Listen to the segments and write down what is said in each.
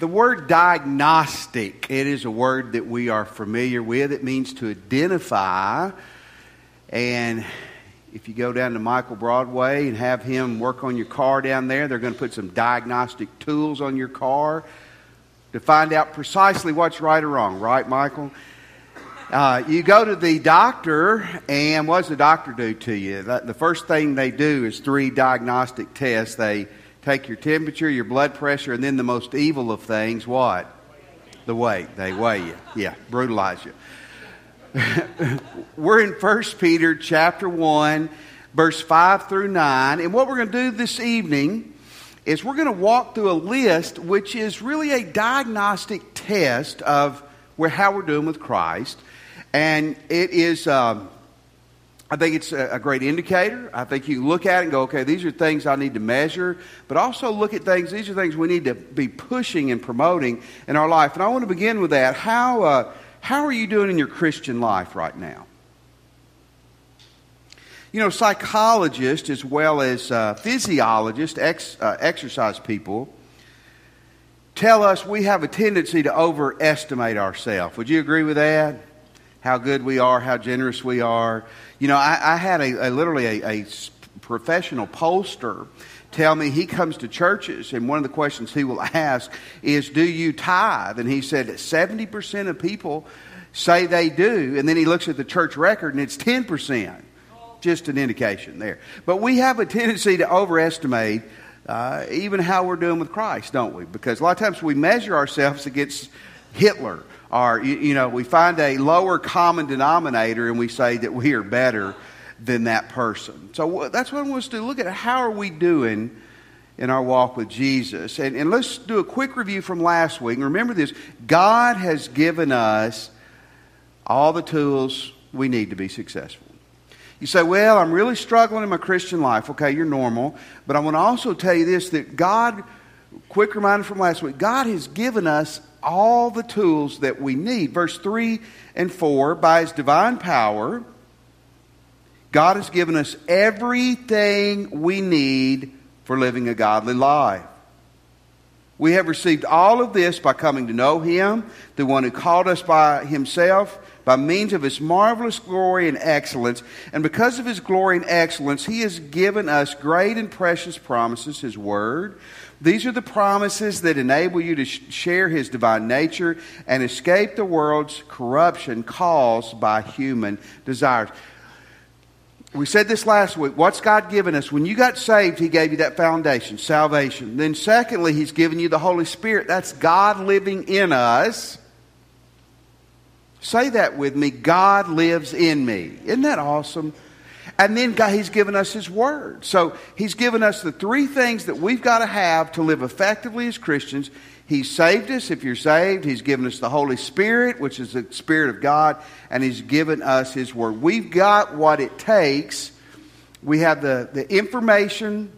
The word diagnostic, it is a word that we are familiar with. It means to identify. And if you go down to Michael Broadway and have him work on your car down there, they're going to put some diagnostic tools on your car to find out precisely what's right or wrong, right, Michael? Uh, you go to the doctor, and what does the doctor do to you? The first thing they do is three diagnostic tests. They take your temperature, your blood pressure, and then the most evil of things, what? The weight. They weigh you. Yeah, brutalize you. we're in 1 Peter chapter 1, verse 5 through 9. And what we're going to do this evening is we're going to walk through a list which is really a diagnostic test of where, how we're doing with Christ. And it is, um, I think it's a, great indicator. I think you look at it and go, okay, these are things I need to measure, but also look at things, these are things we need to be pushing and promoting in our life. And I want to begin with that. How, uh, how are you doing in your Christian life right now? You know, psychologists as well as uh, physiologists, ex, uh, exercise people, tell us we have a tendency to overestimate ourselves. Would you agree with that? How good we are, how generous we are. You know, I, I had a, a literally a, a professional pollster tell me he comes to churches and one of the questions he will ask is, Do you tithe? And he said 70% of people say they do. And then he looks at the church record and it's 10%. Just an indication there. But we have a tendency to overestimate uh, even how we're doing with Christ, don't we? Because a lot of times we measure ourselves against Hitler. Or, you, you know, we find a lower common denominator and we say that we are better than that person. So that's what I want us to look at. How are we doing in our walk with Jesus? And, and let's do a quick review from last week. remember this God has given us all the tools we need to be successful. You say, Well, I'm really struggling in my Christian life. Okay, you're normal. But I want to also tell you this that God, quick reminder from last week, God has given us all the tools that we need. Verse 3 and 4 by his divine power, God has given us everything we need for living a godly life. We have received all of this by coming to know Him, the one who called us by Himself, by means of His marvelous glory and excellence. And because of His glory and excellence, He has given us great and precious promises, His Word. These are the promises that enable you to share His divine nature and escape the world's corruption caused by human desires we said this last week. What's God given us? When you got saved, He gave you that foundation, salvation. Then, secondly, He's given you the Holy Spirit. That's God living in us. Say that with me God lives in me. Isn't that awesome? And then God, He's given us His Word. So He's given us the three things that we've got to have to live effectively as Christians. He saved us. If you're saved, He's given us the Holy Spirit, which is the Spirit of God, and He's given us His Word. We've got what it takes. We have the, the information,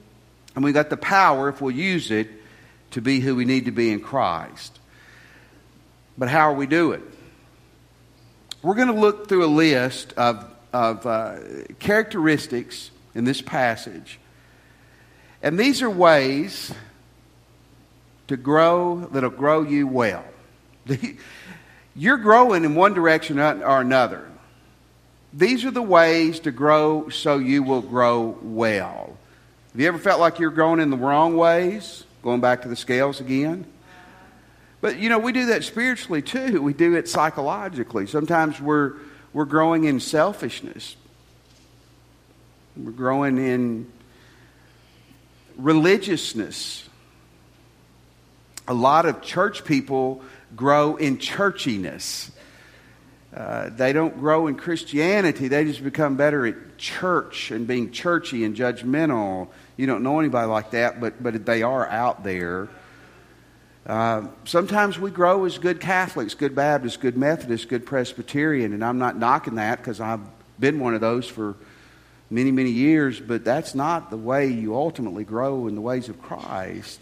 and we've got the power, if we'll use it, to be who we need to be in Christ. But how are we doing? We're going to look through a list of, of uh, characteristics in this passage. And these are ways to grow that'll grow you well. You're growing in one direction or another. These are the ways to grow so you will grow well. Have you ever felt like you're growing in the wrong ways? Going back to the scales again? But you know, we do that spiritually too. We do it psychologically. Sometimes we're we're growing in selfishness. We're growing in religiousness a lot of church people grow in churchiness. Uh, they don't grow in Christianity. They just become better at church and being churchy and judgmental. You don't know anybody like that, but, but they are out there. Uh, sometimes we grow as good Catholics, good Baptists, good Methodists, good Presbyterian, and I'm not knocking that because I've been one of those for many, many years, but that's not the way you ultimately grow in the ways of Christ.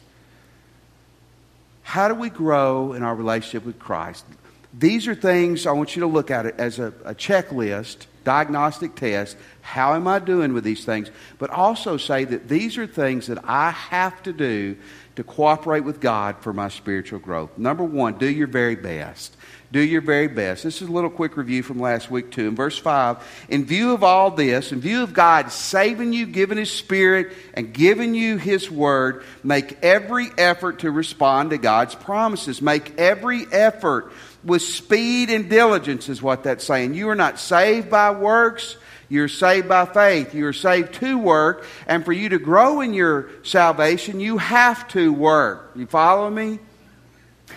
How do we grow in our relationship with Christ? These are things I want you to look at it as a, a checklist diagnostic test. How am I doing with these things? But also say that these are things that I have to do to cooperate with God for my spiritual growth. Number one, do your very best. Do your very best. This is a little quick review from last week, too. In verse 5, in view of all this, in view of God saving you, giving His Spirit, and giving you His Word, make every effort to respond to God's promises. Make every effort with speed and diligence, is what that's saying. You are not saved by works. You're saved by faith. You are saved to work. And for you to grow in your salvation, you have to work. You follow me?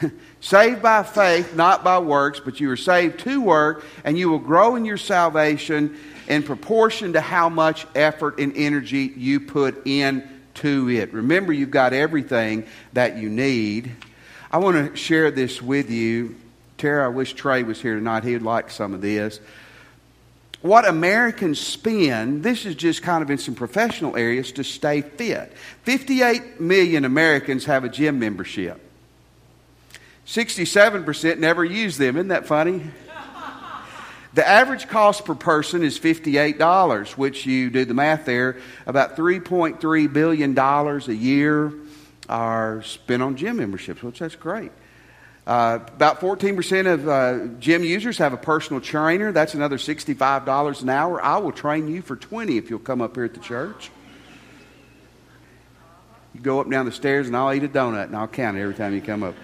saved by faith, not by works, but you are saved to work, and you will grow in your salvation in proportion to how much effort and energy you put into it. Remember, you've got everything that you need. I want to share this with you. Tara, I wish Trey was here tonight. He'd like some of this. What Americans spend, this is just kind of in some professional areas, to stay fit. 58 million Americans have a gym membership. 67% never use them. Isn't that funny? The average cost per person is $58, which you do the math there, about $3.3 billion a year are spent on gym memberships, which that's great. Uh, about 14% of uh, gym users have a personal trainer. That's another $65 an hour. I will train you for 20 if you'll come up here at the church. You go up and down the stairs and I'll eat a donut and I'll count it every time you come up.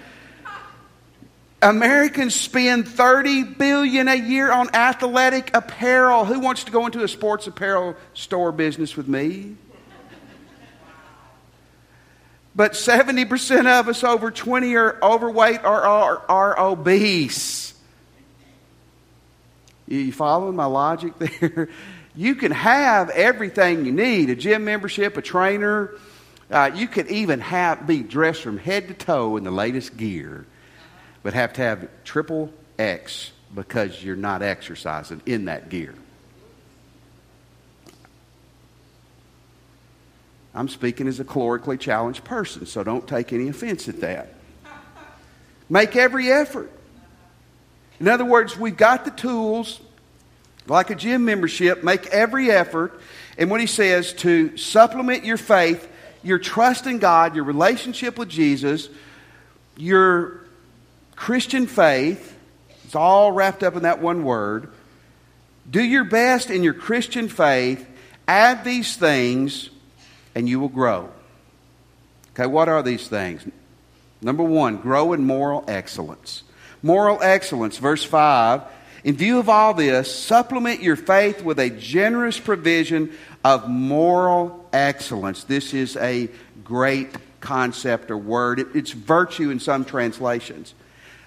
Americans spend 30 billion a year on athletic apparel. Who wants to go into a sports apparel store business with me? But 70% of us over 20 are overweight or are, are obese. You following my logic there? You can have everything you need a gym membership, a trainer. Uh, you could even have, be dressed from head to toe in the latest gear but have to have triple X because you're not exercising in that gear. I'm speaking as a calorically challenged person, so don't take any offense at that. Make every effort. In other words, we've got the tools, like a gym membership, make every effort. And what he says to supplement your faith, your trust in God, your relationship with Jesus, your Christian faith, it's all wrapped up in that one word. Do your best in your Christian faith, add these things, and you will grow. Okay, what are these things? Number one, grow in moral excellence. Moral excellence, verse 5. In view of all this, supplement your faith with a generous provision of moral excellence. This is a great concept or word. it's virtue in some translations.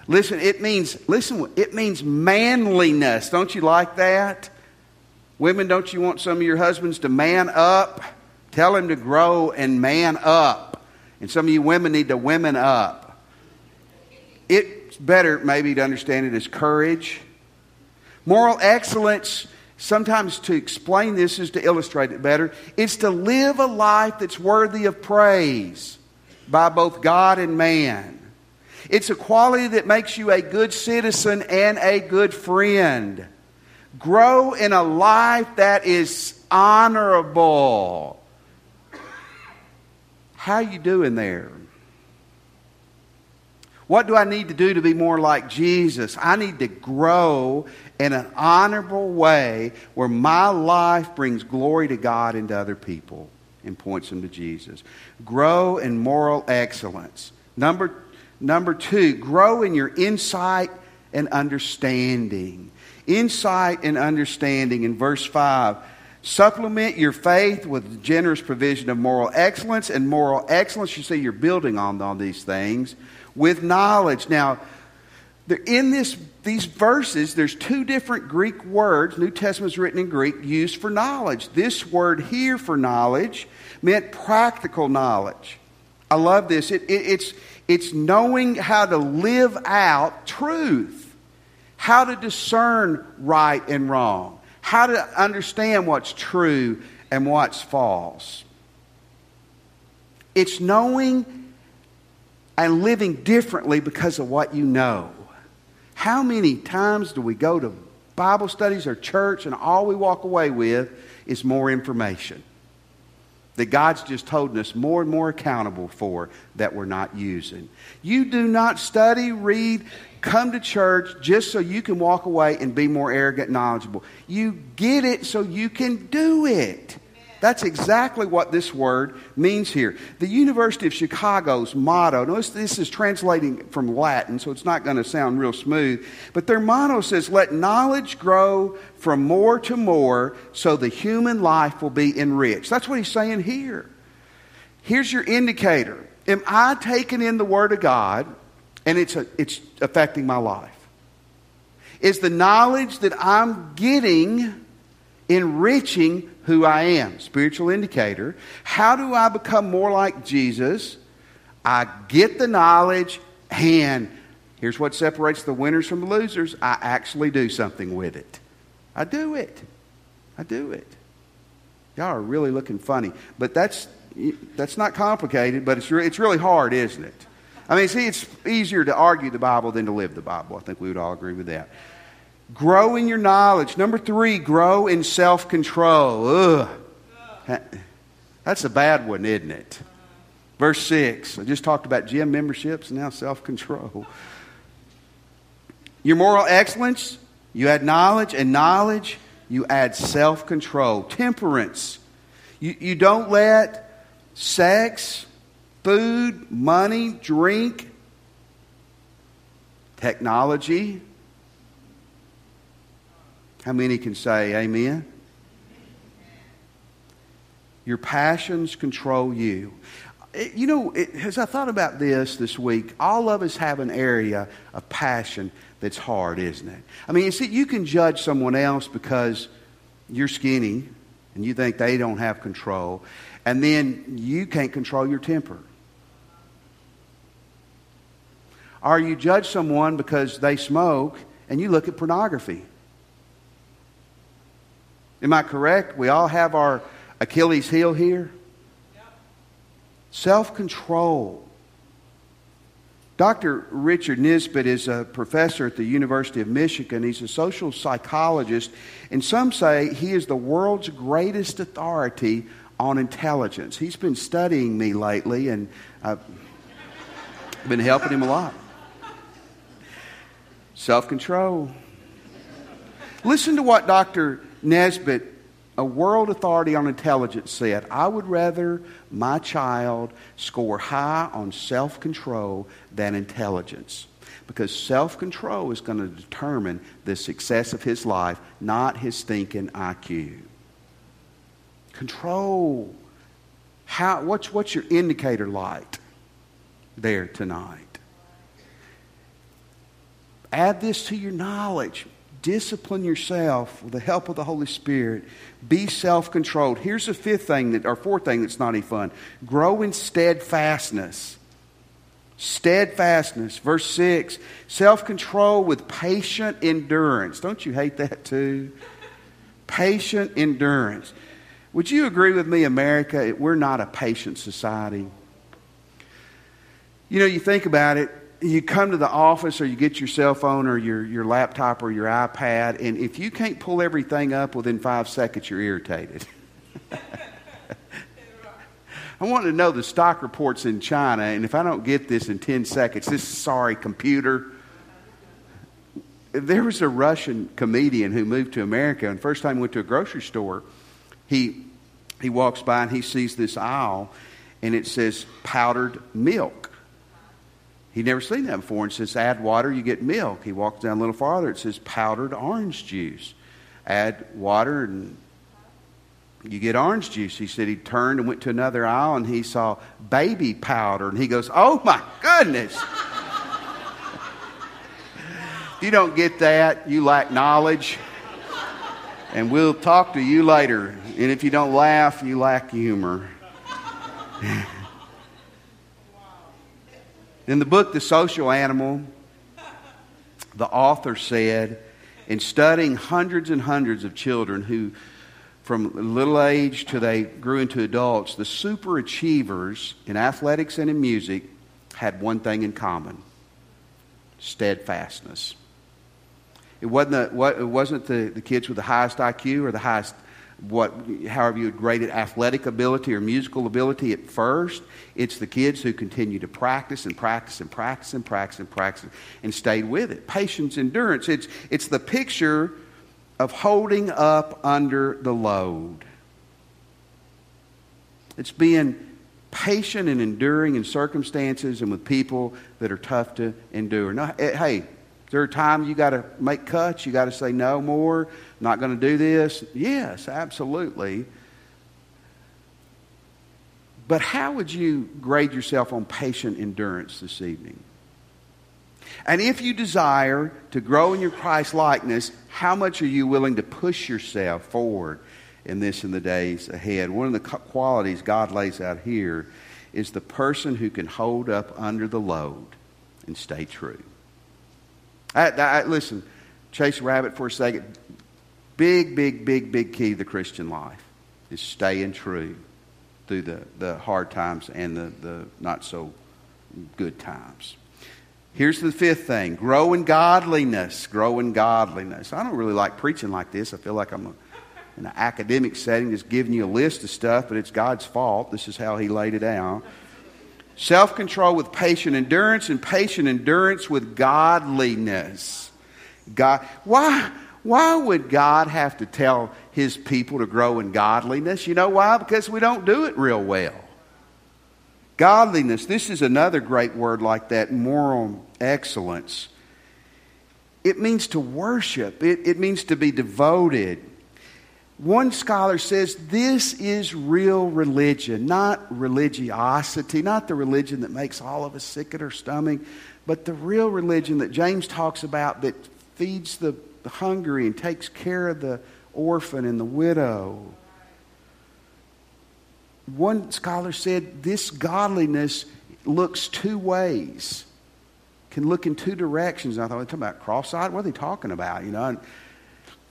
Listen, it means listen, it means manliness. Don't you like that? Women, don't you want some of your husbands to man up? Tell him to grow and man up. And some of you women need to women up. It's better maybe to understand it as courage. Moral excellence, sometimes to explain this is to illustrate it better, it's to live a life that's worthy of praise by both God and man. It's a quality that makes you a good citizen and a good friend. Grow in a life that is honorable. How you doing there? What do I need to do to be more like Jesus? I need to grow in an honorable way where my life brings glory to God and to other people and points them to Jesus. Grow in moral excellence. Number Number two, grow in your insight and understanding. Insight and understanding in verse 5. Supplement your faith with the generous provision of moral excellence, and moral excellence, you see, you're building on, on these things with knowledge. Now, in this, these verses, there's two different Greek words. New Testament is written in Greek, used for knowledge. This word here for knowledge meant practical knowledge. I love this. It, it, it's, it's knowing how to live out truth, how to discern right and wrong, how to understand what's true and what's false. It's knowing and living differently because of what you know. How many times do we go to Bible studies or church, and all we walk away with is more information that God's just holding us more and more accountable for that we're not using. You do not study, read, come to church just so you can walk away and be more arrogant knowledgeable. You get it so you can do it. That's exactly what this word means here. The University of Chicago's motto, notice this is translating from Latin, so it's not going to sound real smooth, but their motto says, Let knowledge grow from more to more so the human life will be enriched. That's what he's saying here. Here's your indicator. Am I taking in the Word of God and it's, a, it's affecting my life? Is the knowledge that I'm getting enriching who I am. Spiritual indicator. How do I become more like Jesus? I get the knowledge, and here's what separates the winners from the losers I actually do something with it. I do it. I do it. Y'all are really looking funny. But that's, that's not complicated, but it's, re- it's really hard, isn't it? I mean, see, it's easier to argue the Bible than to live the Bible. I think we would all agree with that. Grow in your knowledge. Number three, grow in self control. That's a bad one, isn't it? Verse 6. I just talked about gym memberships, now self control. Your moral excellence, you add knowledge, and knowledge, you add self control. Temperance. You, you don't let sex, food, money, drink, technology, how many can say amen? Your passions control you. You know, it, as I thought about this this week, all of us have an area of passion that's hard, isn't it? I mean, see, you can judge someone else because you're skinny and you think they don't have control, and then you can't control your temper. Or you judge someone because they smoke and you look at pornography. Am I correct? We all have our Achilles heel here. Self control. Dr. Richard Nisbett is a professor at the University of Michigan. He's a social psychologist, and some say he is the world's greatest authority on intelligence. He's been studying me lately, and I've been helping him a lot. Self control. Listen to what Dr. Nisbett, a world authority on intelligence, said, I would rather my child score high on self control than intelligence. Because self control is going to determine the success of his life, not his thinking IQ. Control. How, what's, what's your indicator light there tonight? Add this to your knowledge discipline yourself with the help of the Holy Spirit. Be self controlled. Here's the fifth thing, that, or fourth thing that's not any fun grow in steadfastness. Steadfastness. Verse 6 self control with patient endurance. Don't you hate that too? patient endurance. Would you agree with me, America? We're not a patient society. You know, you think about it, you come to the office or you get your cell phone or your, your laptop or your iPad, and if you can't pull everything up within five seconds, you're irritated. I want to know the stock reports in China, and if I don't get this in 10 seconds, this sorry computer. There was a Russian comedian who moved to America, and first time he went to a grocery store, he, he walks by and he sees this aisle, and it says powdered milk. He'd never seen that before and says, add water, you get milk. He walks down a little farther, it says powdered orange juice. Add water and you get orange juice. He said he turned and went to another aisle and he saw baby powder and he goes, Oh my goodness. you don't get that, you lack knowledge. And we'll talk to you later. And if you don't laugh, you lack humor. In the book, The Social Animal, the author said, in studying hundreds and hundreds of children who, from little age to they grew into adults, the super achievers in athletics and in music had one thing in common steadfastness. It wasn't the, it wasn't the, the kids with the highest IQ or the highest, what, however you would grade it, athletic ability or musical ability at first. It's the kids who continue to practice and practice and practice and practice and practice and stayed with it. Patience, endurance. It's, it's the picture of holding up under the load. It's being patient and enduring in circumstances and with people that are tough to endure. Now, eh, hey, there are times you got to make cuts. You got to say no more. Not going to do this. Yes, absolutely. But how would you grade yourself on patient endurance this evening? And if you desire to grow in your Christ likeness, how much are you willing to push yourself forward in this in the days ahead? One of the qualities God lays out here is the person who can hold up under the load and stay true. I, I, listen, chase a rabbit for a second. Big, big, big, big key to the Christian life is staying true through the, the hard times and the, the not so good times. Here's the fifth thing grow in godliness. Grow in godliness. I don't really like preaching like this. I feel like I'm a, in an academic setting just giving you a list of stuff, but it's God's fault. This is how He laid it out. Self control with patient endurance, and patient endurance with godliness. God, why, why would God have to tell His people to grow in godliness? You know why? Because we don't do it real well. Godliness, this is another great word like that moral excellence. It means to worship, it, it means to be devoted. One scholar says this is real religion, not religiosity, not the religion that makes all of us sick at our stomach, but the real religion that James talks about that feeds the hungry and takes care of the orphan and the widow one scholar said this godliness looks two ways, can look in two directions. And I thought, they're talking about cross eyed? What are they talking about? You know? And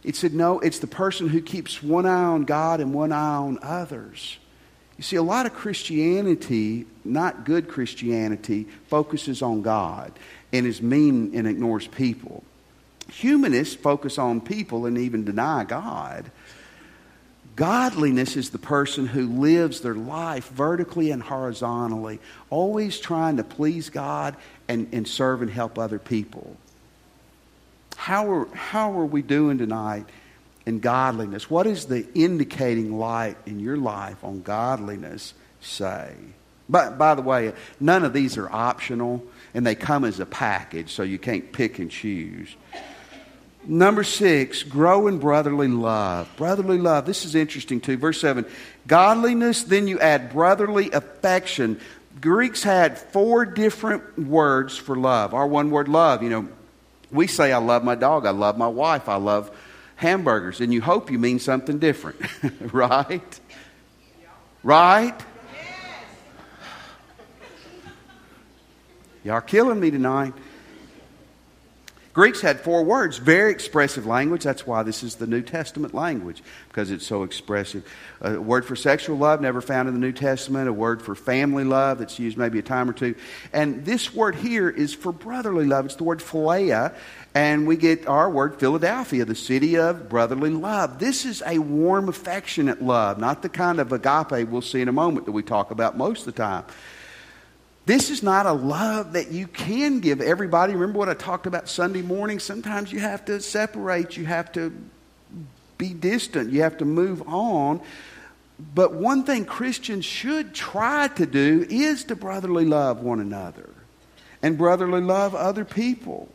it said, no, it's the person who keeps one eye on God and one eye on others. You see, a lot of Christianity, not good Christianity, focuses on God and is mean and ignores people. Humanists focus on people and even deny God. Godliness is the person who lives their life vertically and horizontally, always trying to please God and, and serve and help other people. How are, how are we doing tonight in godliness? What is the indicating light in your life on godliness say? But by the way, none of these are optional and they come as a package, so you can't pick and choose. Number six, grow in brotherly love. Brotherly love. This is interesting too. Verse 7 Godliness, then you add brotherly affection. Greeks had four different words for love. Our one word love, you know, we say, I love my dog, I love my wife, I love hamburgers, and you hope you mean something different, right? Right? Y'all are killing me tonight. Greeks had four words, very expressive language. That's why this is the New Testament language, because it's so expressive. A word for sexual love, never found in the New Testament. A word for family love, that's used maybe a time or two. And this word here is for brotherly love. It's the word philia, and we get our word Philadelphia, the city of brotherly love. This is a warm, affectionate love, not the kind of agape we'll see in a moment that we talk about most of the time. This is not a love that you can give everybody. Remember what I talked about Sunday morning? Sometimes you have to separate, you have to be distant, you have to move on. But one thing Christians should try to do is to brotherly love one another and brotherly love other people.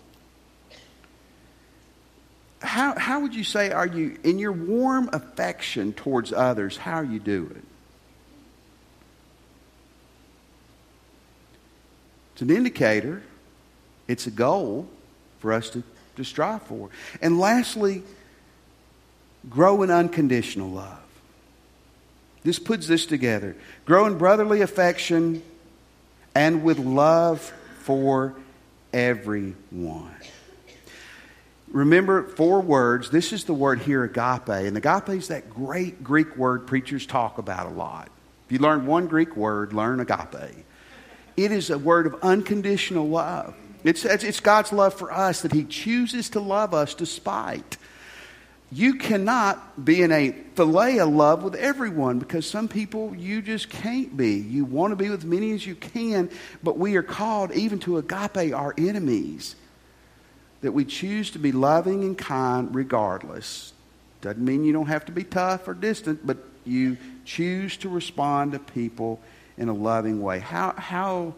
How, how would you say, are you, in your warm affection towards others, how are you doing? It's an indicator, it's a goal for us to, to strive for. And lastly, grow in unconditional love. This puts this together grow in brotherly affection and with love for everyone. Remember four words. This is the word here, agape. And agape is that great Greek word preachers talk about a lot. If you learn one Greek word, learn agape. It is a word of unconditional love. It's, it's God's love for us that He chooses to love us despite. You cannot be in a philia love with everyone because some people you just can't be. You want to be with many as you can, but we are called even to agape our enemies. That we choose to be loving and kind regardless. Doesn't mean you don't have to be tough or distant, but you choose to respond to people in a loving way. How, how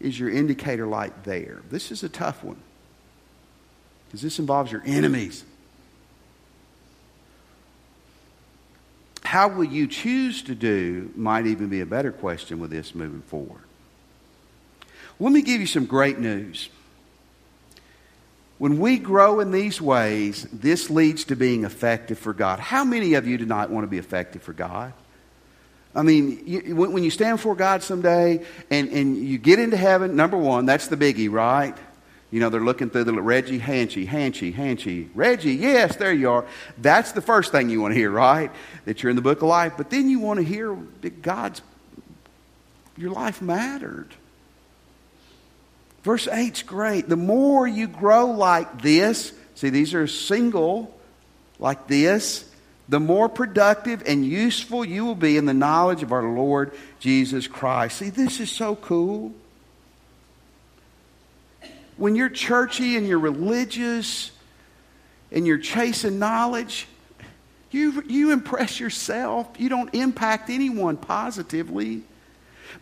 is your indicator light there? This is a tough one because this involves your enemies. How will you choose to do might even be a better question with this moving forward. Let me give you some great news. When we grow in these ways, this leads to being effective for God. How many of you tonight want to be effective for God? I mean, you, when you stand before God someday and, and you get into heaven, number one, that's the biggie, right? You know, they're looking through the Reggie, Hanchy, Hanchy, Hanchy. Reggie, yes, there you are. That's the first thing you want to hear, right? That you're in the book of life. But then you want to hear that God's, your life mattered. Verse 8's great. The more you grow like this, see, these are single, like this, the more productive and useful you will be in the knowledge of our Lord Jesus Christ. See, this is so cool. When you're churchy and you're religious and you're chasing knowledge, you, you impress yourself. You don't impact anyone positively.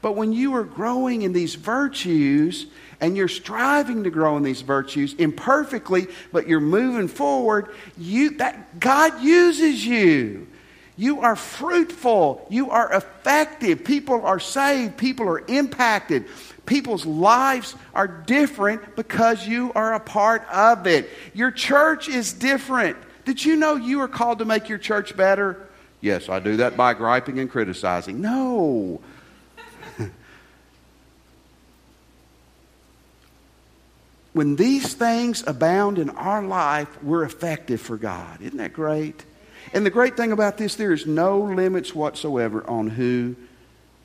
But when you are growing in these virtues and you're striving to grow in these virtues imperfectly, but you're moving forward, you, that, God uses you. You are fruitful. You are effective. People are saved. People are impacted. People's lives are different because you are a part of it. Your church is different. Did you know you are called to make your church better? Yes, I do that by griping and criticizing. No. When these things abound in our life, we're effective for God. Isn't that great? And the great thing about this, there is no limits whatsoever on who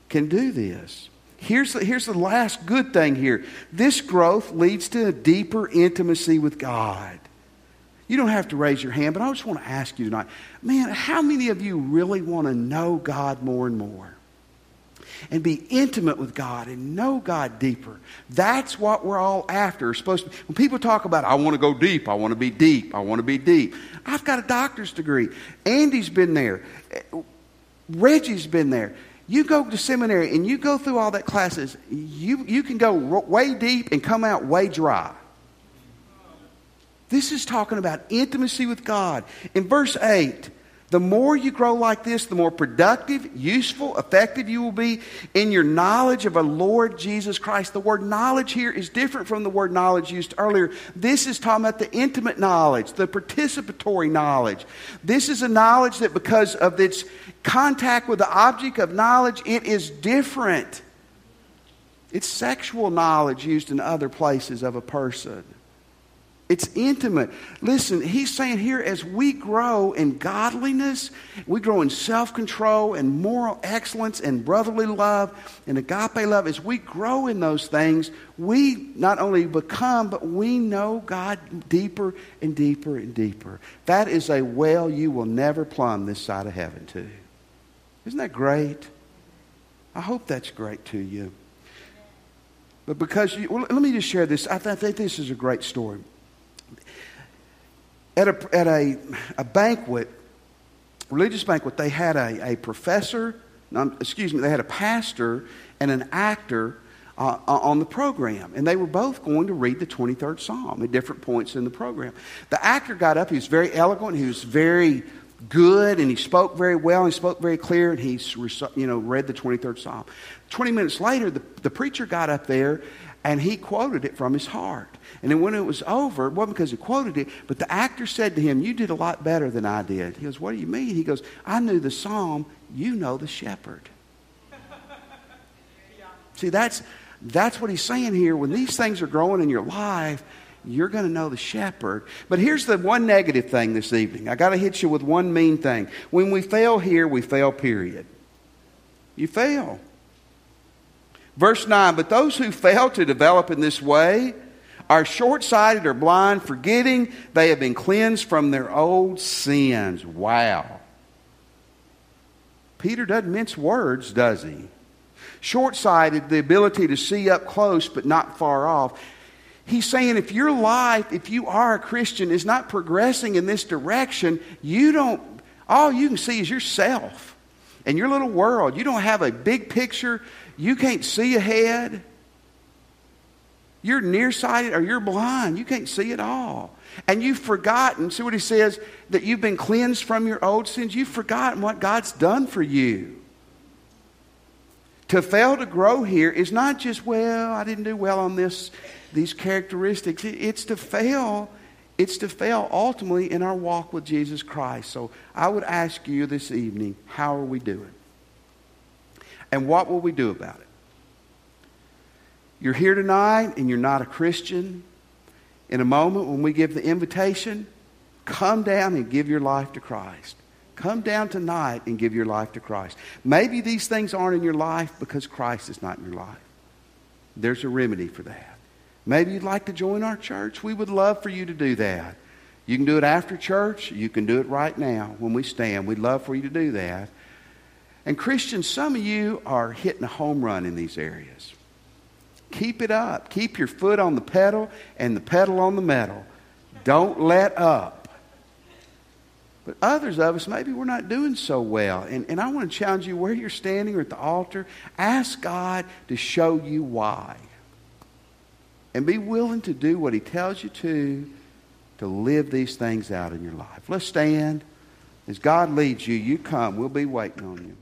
can do this. Here's the, here's the last good thing here this growth leads to a deeper intimacy with God. You don't have to raise your hand, but I just want to ask you tonight man, how many of you really want to know God more and more? And be intimate with God and know God deeper. That's what we're all after. supposed to, when people talk about, I want to go deep, I want to be deep, I want to be deep. I've got a doctor's degree. Andy's been there. Reggie's been there. You go to seminary and you go through all that classes, you, you can go way deep and come out way dry. This is talking about intimacy with God. In verse 8, the more you grow like this, the more productive, useful, effective you will be in your knowledge of a Lord Jesus Christ. The word knowledge here is different from the word knowledge used earlier. This is talking about the intimate knowledge, the participatory knowledge. This is a knowledge that because of its contact with the object of knowledge, it is different. It's sexual knowledge used in other places of a person. It's intimate. Listen, he's saying here as we grow in godliness, we grow in self control and moral excellence and brotherly love and agape love, as we grow in those things, we not only become, but we know God deeper and deeper and deeper. That is a well you will never plumb this side of heaven to. Isn't that great? I hope that's great to you. But because you, well, let me just share this. I, th- I think this is a great story at a, at a, a banquet, religious banquet, they had a, a professor, excuse me, they had a pastor and an actor uh, on the program. And they were both going to read the 23rd Psalm at different points in the program. The actor got up, he was very eloquent, he was very good, and he spoke very well, he spoke very clear, and he you know, read the 23rd Psalm. 20 minutes later, the, the preacher got up there and he quoted it from his heart. And then when it was over, it wasn't because he quoted it, but the actor said to him, You did a lot better than I did. He goes, What do you mean? He goes, I knew the psalm, you know the shepherd. See, that's, that's what he's saying here. When these things are growing in your life, you're going to know the shepherd. But here's the one negative thing this evening. I got to hit you with one mean thing. When we fail here, we fail, period. You fail. Verse 9, but those who fail to develop in this way are short sighted or blind, forgetting they have been cleansed from their old sins. Wow. Peter doesn't mince words, does he? Short sighted, the ability to see up close but not far off. He's saying if your life, if you are a Christian, is not progressing in this direction, you don't, all you can see is yourself and your little world. You don't have a big picture. You can't see ahead. You're nearsighted or you're blind. You can't see at all. And you've forgotten, see what he says, that you've been cleansed from your old sins. You've forgotten what God's done for you. To fail to grow here is not just, well, I didn't do well on this, these characteristics. It's to fail. It's to fail ultimately in our walk with Jesus Christ. So I would ask you this evening, how are we doing? And what will we do about it? You're here tonight and you're not a Christian. In a moment when we give the invitation, come down and give your life to Christ. Come down tonight and give your life to Christ. Maybe these things aren't in your life because Christ is not in your life. There's a remedy for that. Maybe you'd like to join our church. We would love for you to do that. You can do it after church. You can do it right now when we stand. We'd love for you to do that. And Christians, some of you are hitting a home run in these areas. Keep it up. Keep your foot on the pedal and the pedal on the metal. Don't let up. But others of us, maybe we're not doing so well. And, and I want to challenge you where you're standing or at the altar, ask God to show you why. And be willing to do what He tells you to to live these things out in your life. Let's stand. As God leads you, you come. We'll be waiting on you.